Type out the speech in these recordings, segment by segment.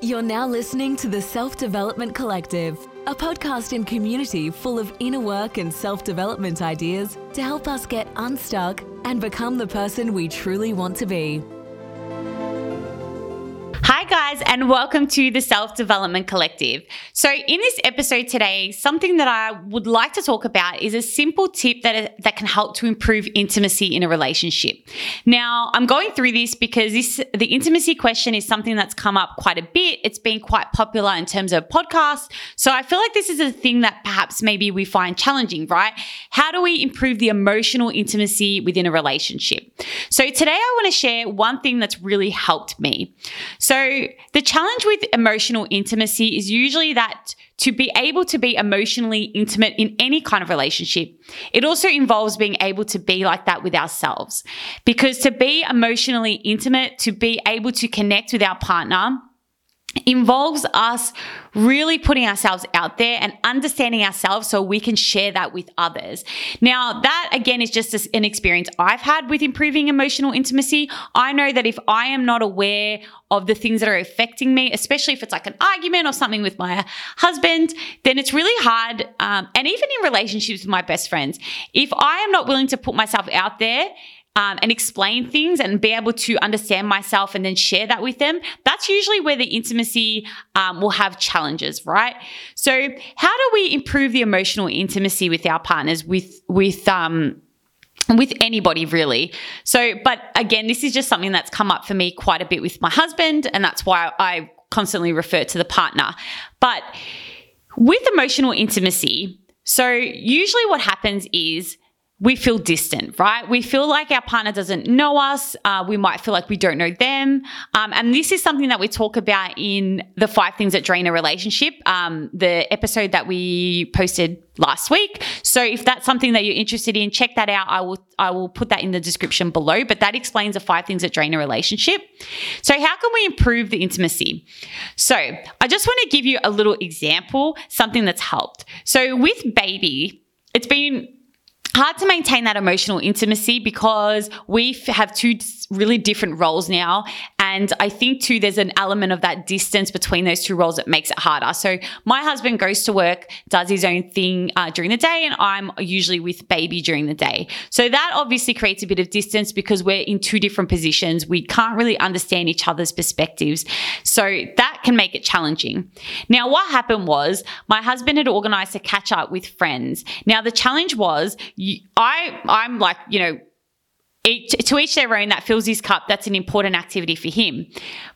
You're now listening to the Self Development Collective, a podcast and community full of inner work and self development ideas to help us get unstuck and become the person we truly want to be. Guys, and welcome to the Self Development Collective. So, in this episode today, something that I would like to talk about is a simple tip that, that can help to improve intimacy in a relationship. Now, I'm going through this because this the intimacy question is something that's come up quite a bit. It's been quite popular in terms of podcasts. So, I feel like this is a thing that perhaps maybe we find challenging, right? How do we improve the emotional intimacy within a relationship? So, today I want to share one thing that's really helped me. So, the challenge with emotional intimacy is usually that to be able to be emotionally intimate in any kind of relationship, it also involves being able to be like that with ourselves. Because to be emotionally intimate, to be able to connect with our partner, involves us really putting ourselves out there and understanding ourselves so we can share that with others. Now, that again is just an experience I've had with improving emotional intimacy. I know that if I am not aware of the things that are affecting me, especially if it's like an argument or something with my husband, then it's really hard. Um, and even in relationships with my best friends, if I am not willing to put myself out there, um, and explain things and be able to understand myself and then share that with them, that's usually where the intimacy um, will have challenges, right? So, how do we improve the emotional intimacy with our partners with with um, with anybody really. So, but again, this is just something that's come up for me quite a bit with my husband, and that's why I constantly refer to the partner. But with emotional intimacy, so usually what happens is we feel distant, right? We feel like our partner doesn't know us. Uh, we might feel like we don't know them. Um, and this is something that we talk about in the five things that drain a relationship, um, the episode that we posted last week. So if that's something that you're interested in, check that out. I will I will put that in the description below. But that explains the five things that drain a relationship. So how can we improve the intimacy? So I just want to give you a little example, something that's helped. So with baby, it's been hard to maintain that emotional intimacy because we have two really different roles now. And I think too, there's an element of that distance between those two roles that makes it harder. So my husband goes to work, does his own thing uh, during the day, and I'm usually with baby during the day. So that obviously creates a bit of distance because we're in two different positions. We can't really understand each other's perspectives. So that can make it challenging. Now, what happened was my husband had organized a catch up with friends. Now, the challenge was, I I'm like you know each, to each their own that fills his cup that's an important activity for him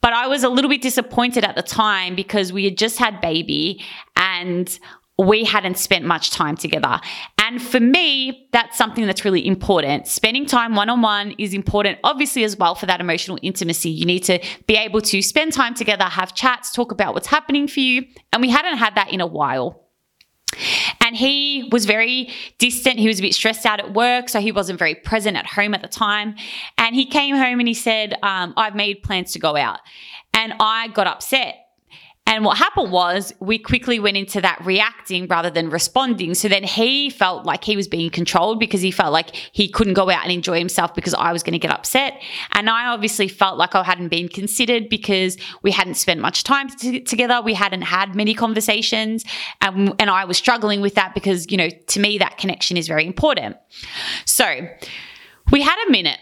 but i was a little bit disappointed at the time because we had just had baby and we hadn't spent much time together and for me that's something that's really important spending time one-on-one is important obviously as well for that emotional intimacy you need to be able to spend time together have chats talk about what's happening for you and we hadn't had that in a while and he was very distant. He was a bit stressed out at work, so he wasn't very present at home at the time. And he came home and he said, um, I've made plans to go out. And I got upset and what happened was we quickly went into that reacting rather than responding. So then he felt like he was being controlled because he felt like he couldn't go out and enjoy himself because I was going to get upset. And I obviously felt like I hadn't been considered because we hadn't spent much time t- together. We hadn't had many conversations. And, and I was struggling with that because, you know, to me, that connection is very important. So we had a minute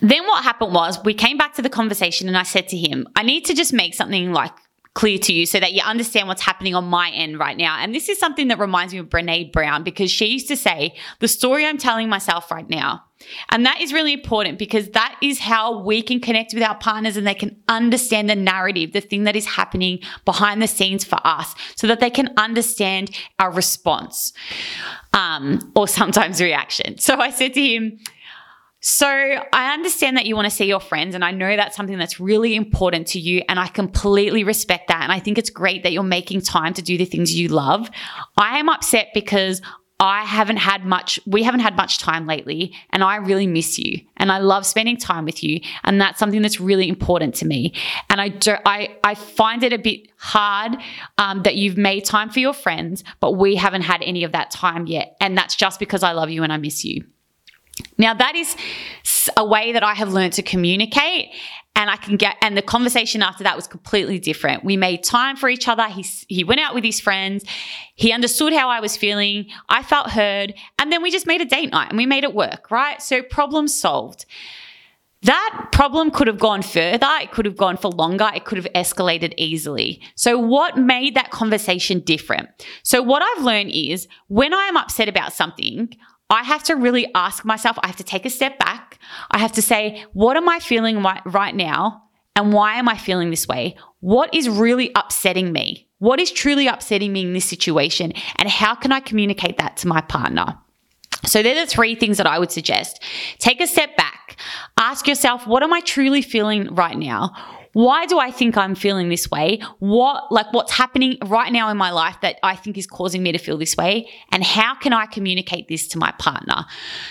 then what happened was we came back to the conversation and I said to him, I need to just make something like clear to you so that you understand what's happening on my end right now. And this is something that reminds me of Brene Brown because she used to say, the story I'm telling myself right now. And that is really important because that is how we can connect with our partners and they can understand the narrative, the thing that is happening behind the scenes for us so that they can understand our response um, or sometimes reaction. So I said to him, so I understand that you want to see your friends, and I know that's something that's really important to you, and I completely respect that. And I think it's great that you're making time to do the things you love. I am upset because I haven't had much, we haven't had much time lately, and I really miss you. And I love spending time with you. And that's something that's really important to me. And I do, I, I find it a bit hard um, that you've made time for your friends, but we haven't had any of that time yet. And that's just because I love you and I miss you. Now, that is a way that I have learned to communicate. and I can get, and the conversation after that was completely different. We made time for each other. He, he went out with his friends. He understood how I was feeling. I felt heard. And then we just made a date night and we made it work, right? So problem solved. That problem could have gone further. It could have gone for longer. It could have escalated easily. So, what made that conversation different? So, what I've learned is when I am upset about something, I have to really ask myself, I have to take a step back. I have to say, what am I feeling right now? And why am I feeling this way? What is really upsetting me? What is truly upsetting me in this situation? And how can I communicate that to my partner? So, they're the three things that I would suggest. Take a step back. Ask yourself, what am I truly feeling right now? Why do I think I'm feeling this way? What, like, what's happening right now in my life that I think is causing me to feel this way? And how can I communicate this to my partner?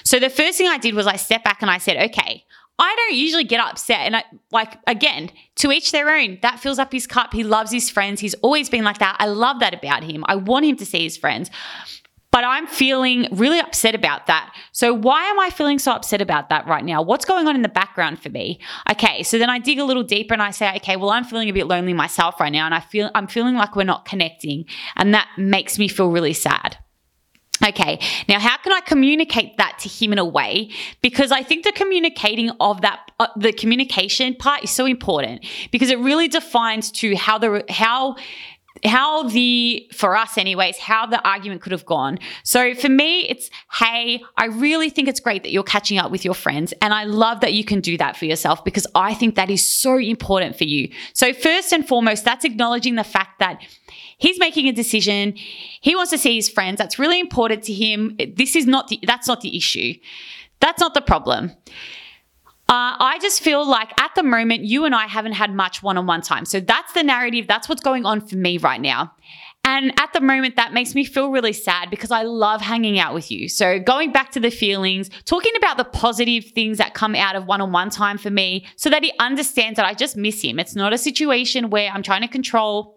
So, the first thing I did was I stepped back and I said, okay, I don't usually get upset. And I, like, again, to each their own. That fills up his cup. He loves his friends. He's always been like that. I love that about him. I want him to see his friends but I'm feeling really upset about that. So why am I feeling so upset about that right now? What's going on in the background for me? Okay, so then I dig a little deeper and I say, okay, well I'm feeling a bit lonely myself right now and I feel I'm feeling like we're not connecting and that makes me feel really sad. Okay, now how can I communicate that to him in a way? Because I think the communicating of that, uh, the communication part is so important because it really defines to how the how how the for us anyways how the argument could have gone. So for me it's hey i really think it's great that you're catching up with your friends and i love that you can do that for yourself because i think that is so important for you. So first and foremost that's acknowledging the fact that he's making a decision. He wants to see his friends. That's really important to him. This is not the that's not the issue. That's not the problem uh, I just feel like at the moment, you and I haven't had much one on one time. So that's the narrative. That's what's going on for me right now. And at the moment, that makes me feel really sad because I love hanging out with you. So, going back to the feelings, talking about the positive things that come out of one on one time for me so that he understands that I just miss him. It's not a situation where I'm trying to control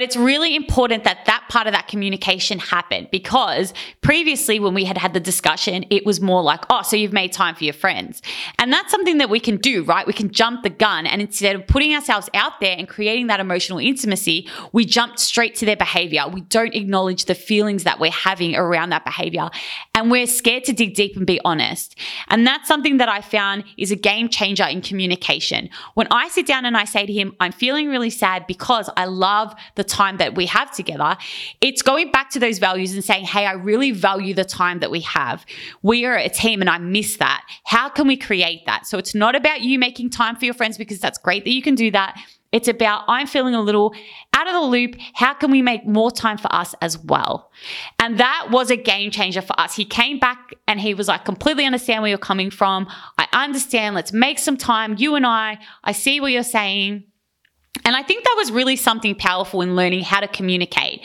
but it's really important that that part of that communication happened because previously, when we had had the discussion, it was more like, oh, so you've made time for your friends. And that's something that we can do, right? We can jump the gun. And instead of putting ourselves out there and creating that emotional intimacy, we jump straight to their behavior. We don't acknowledge the feelings that we're having around that behavior. And we're scared to dig deep and be honest. And that's something that I found is a game changer in communication. When I sit down and I say to him, I'm feeling really sad because I love the the time that we have together. It's going back to those values and saying, hey, I really value the time that we have. We are a team and I miss that. How can we create that? So it's not about you making time for your friends because that's great that you can do that. It's about I'm feeling a little out of the loop. How can we make more time for us as well? And that was a game changer for us. He came back and he was like, completely understand where you're coming from. I understand. Let's make some time. You and I, I see what you're saying. And I think that was really something powerful in learning how to communicate.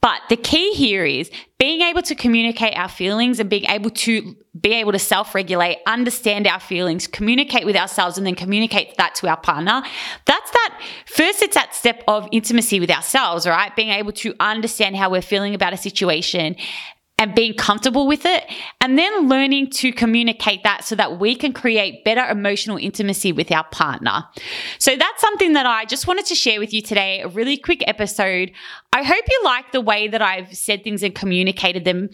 But the key here is being able to communicate our feelings and being able to be able to self-regulate, understand our feelings, communicate with ourselves and then communicate that to our partner. That's that first it's that step of intimacy with ourselves, right? Being able to understand how we're feeling about a situation and being comfortable with it, and then learning to communicate that so that we can create better emotional intimacy with our partner. So that's something that I just wanted to share with you today, a really quick episode. I hope you like the way that I've said things and communicated them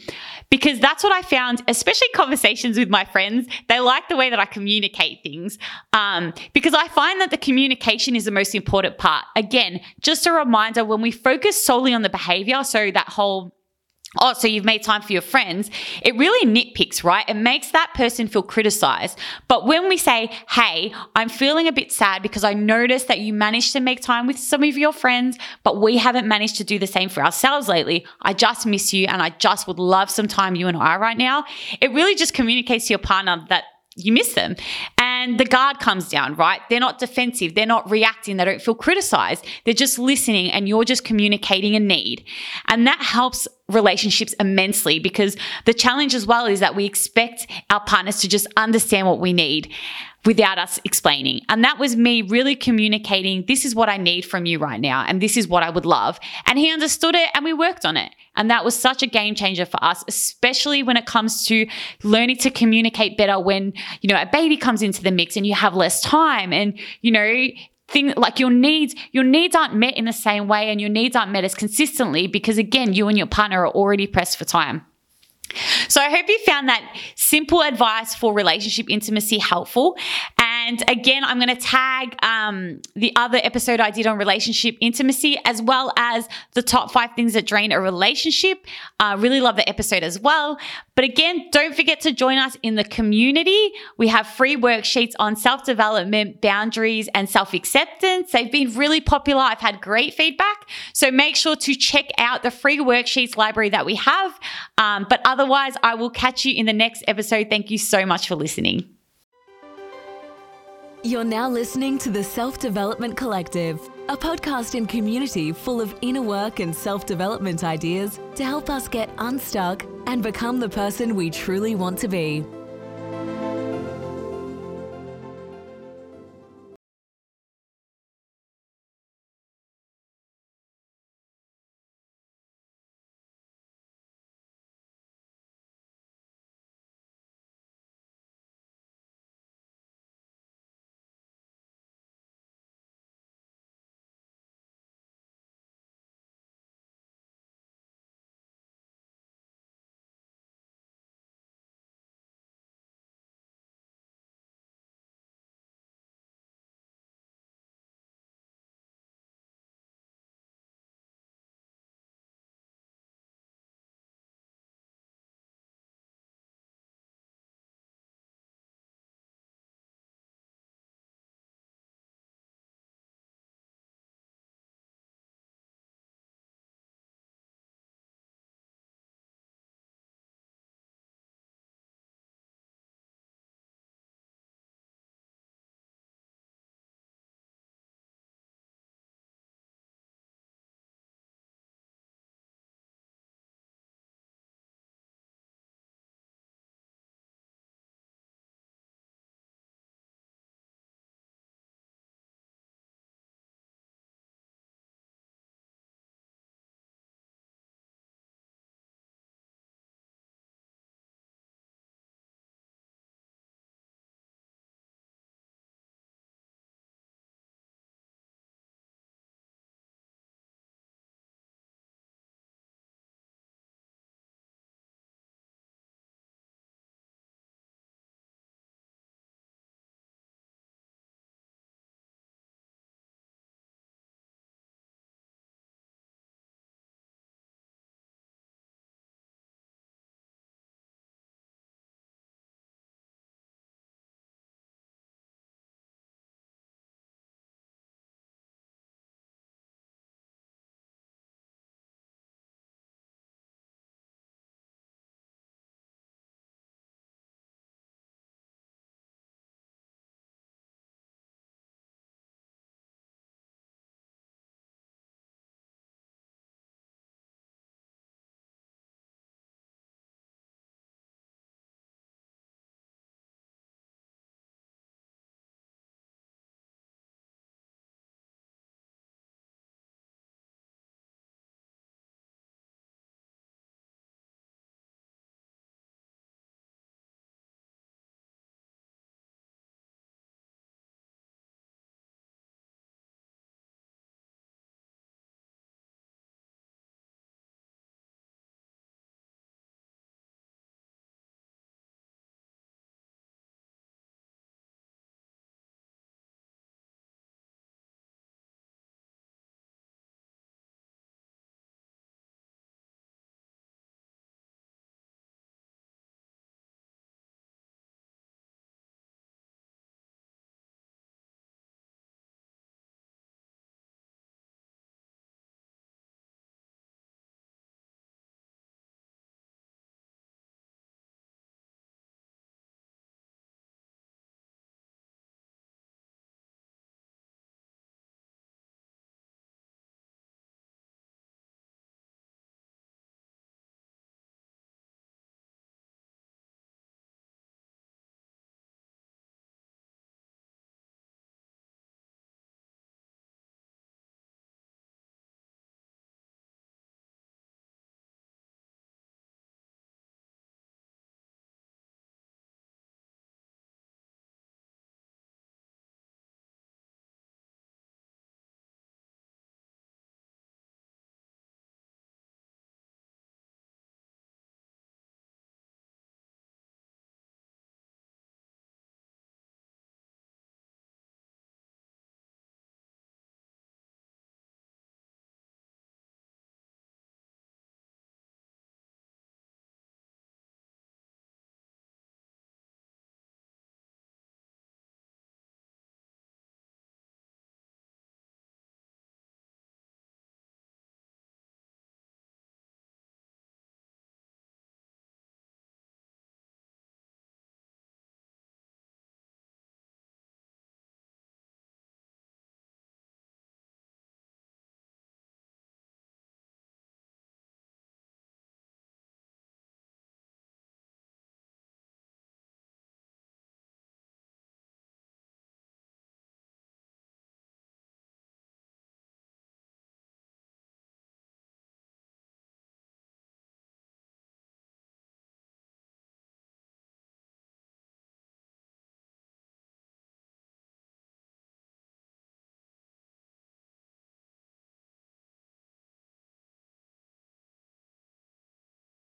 because that's what I found, especially conversations with my friends. They like the way that I communicate things um, because I find that the communication is the most important part. Again, just a reminder when we focus solely on the behavior, so that whole oh, so you've made time for your friends, it really nitpicks, right? It makes that person feel criticized. But when we say, hey, I'm feeling a bit sad because I noticed that you managed to make time with some of your friends, but we haven't managed to do the same for ourselves lately. I just miss you and I just would love some time, you and I, right now. It really just communicates to your partner that you miss them. And the guard comes down, right? They're not defensive. They're not reacting. They don't feel criticized. They're just listening and you're just communicating a need. And that helps relationships immensely because the challenge as well is that we expect our partners to just understand what we need without us explaining. And that was me really communicating, this is what I need from you right now, and this is what I would love. And he understood it and we worked on it. And that was such a game changer for us, especially when it comes to learning to communicate better when, you know, a baby comes into the mix and you have less time and, you know, thing like your needs your needs aren't met in the same way and your needs aren't met as consistently because again you and your partner are already pressed for time so I hope you found that simple advice for relationship intimacy helpful. And again, I'm going to tag um, the other episode I did on relationship intimacy as well as the top five things that drain a relationship. Uh, really love the episode as well. But again, don't forget to join us in the community. We have free worksheets on self development, boundaries, and self acceptance. They've been really popular. I've had great feedback. So make sure to check out the free worksheets library that we have. Um, but otherwise, I will catch you in the next episode. Thank you so much for listening. You're now listening to the Self Development Collective, a podcast and community full of inner work and self development ideas to help us get unstuck and become the person we truly want to be.